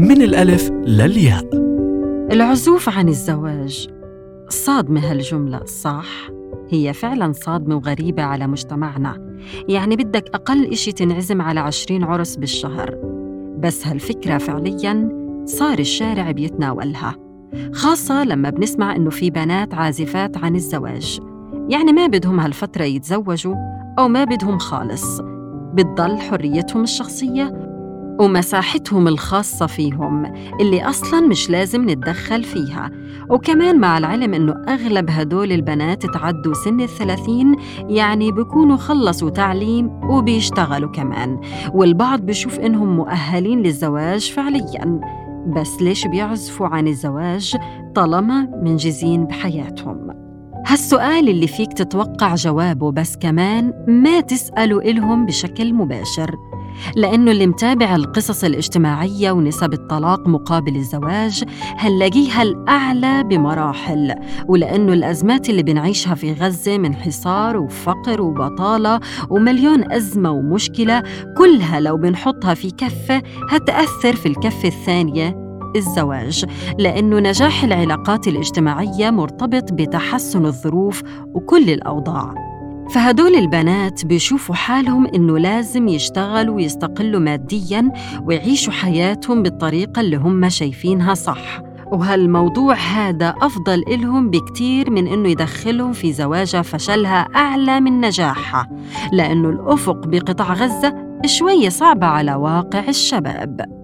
من الألف للياء. العزوف عن الزواج. صادمة هالجملة صح؟ هي فعلا صادمة وغريبة على مجتمعنا. يعني بدك أقل إشي تنعزم على عشرين عرس بالشهر. بس هالفكرة فعليا صار الشارع بيتناولها. خاصة لما بنسمع إنه في بنات عازفات عن الزواج. يعني ما بدهم هالفترة يتزوجوا أو ما بدهم خالص. بتضل حريتهم الشخصية ومساحتهم الخاصة فيهم اللي أصلاً مش لازم نتدخل فيها. وكمان مع العلم إنه أغلب هدول البنات تعدوا سن الثلاثين يعني بيكونوا خلصوا تعليم وبيشتغلوا كمان. والبعض بيشوف إنهم مؤهلين للزواج فعلياً. بس ليش بيعزفوا عن الزواج طالما منجزين بحياتهم؟ هالسؤال اللي فيك تتوقع جوابه بس كمان ما تسأله إلهم بشكل مباشر. لأنه اللي متابع القصص الاجتماعية ونسب الطلاق مقابل الزواج هنلاقيها الأعلى بمراحل ولأنه الأزمات اللي بنعيشها في غزة من حصار وفقر وبطالة ومليون أزمة ومشكلة كلها لو بنحطها في كفة هتأثر في الكفة الثانية الزواج. لأنه نجاح العلاقات الاجتماعية مرتبط بتحسن الظروف وكل الأوضاع. فهدول البنات بيشوفوا حالهم إنه لازم يشتغلوا ويستقلوا مادياً ويعيشوا حياتهم بالطريقة اللي هم شايفينها صح. وهالموضوع هذا أفضل إلهم بكتير من إنه يدخلهم في زواجة فشلها أعلى من نجاحها لأنه الأفق بقطاع غزة شوية صعبة على واقع الشباب.